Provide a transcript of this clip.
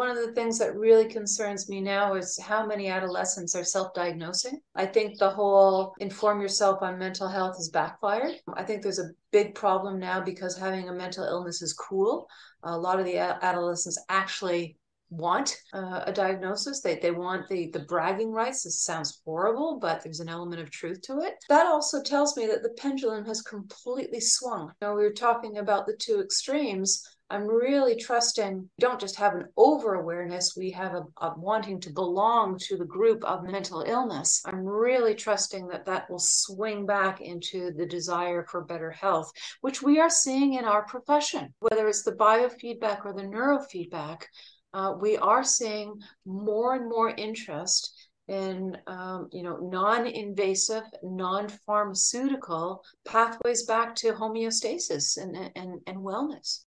One of the things that really concerns me now is how many adolescents are self diagnosing. I think the whole inform yourself on mental health has backfired. I think there's a big problem now because having a mental illness is cool. A lot of the adolescents actually want uh, a diagnosis they, they want the the bragging rights this sounds horrible but there's an element of truth to it that also tells me that the pendulum has completely swung now we were talking about the two extremes I'm really trusting don't just have an over awareness, we have a, a, wanting to belong to the group of mental illness. I'm really trusting that that will swing back into the desire for better health, which we are seeing in our profession, whether it's the biofeedback or the neurofeedback. Uh, we are seeing more and more interest in um, you know non-invasive non-pharmaceutical pathways back to homeostasis and, and, and wellness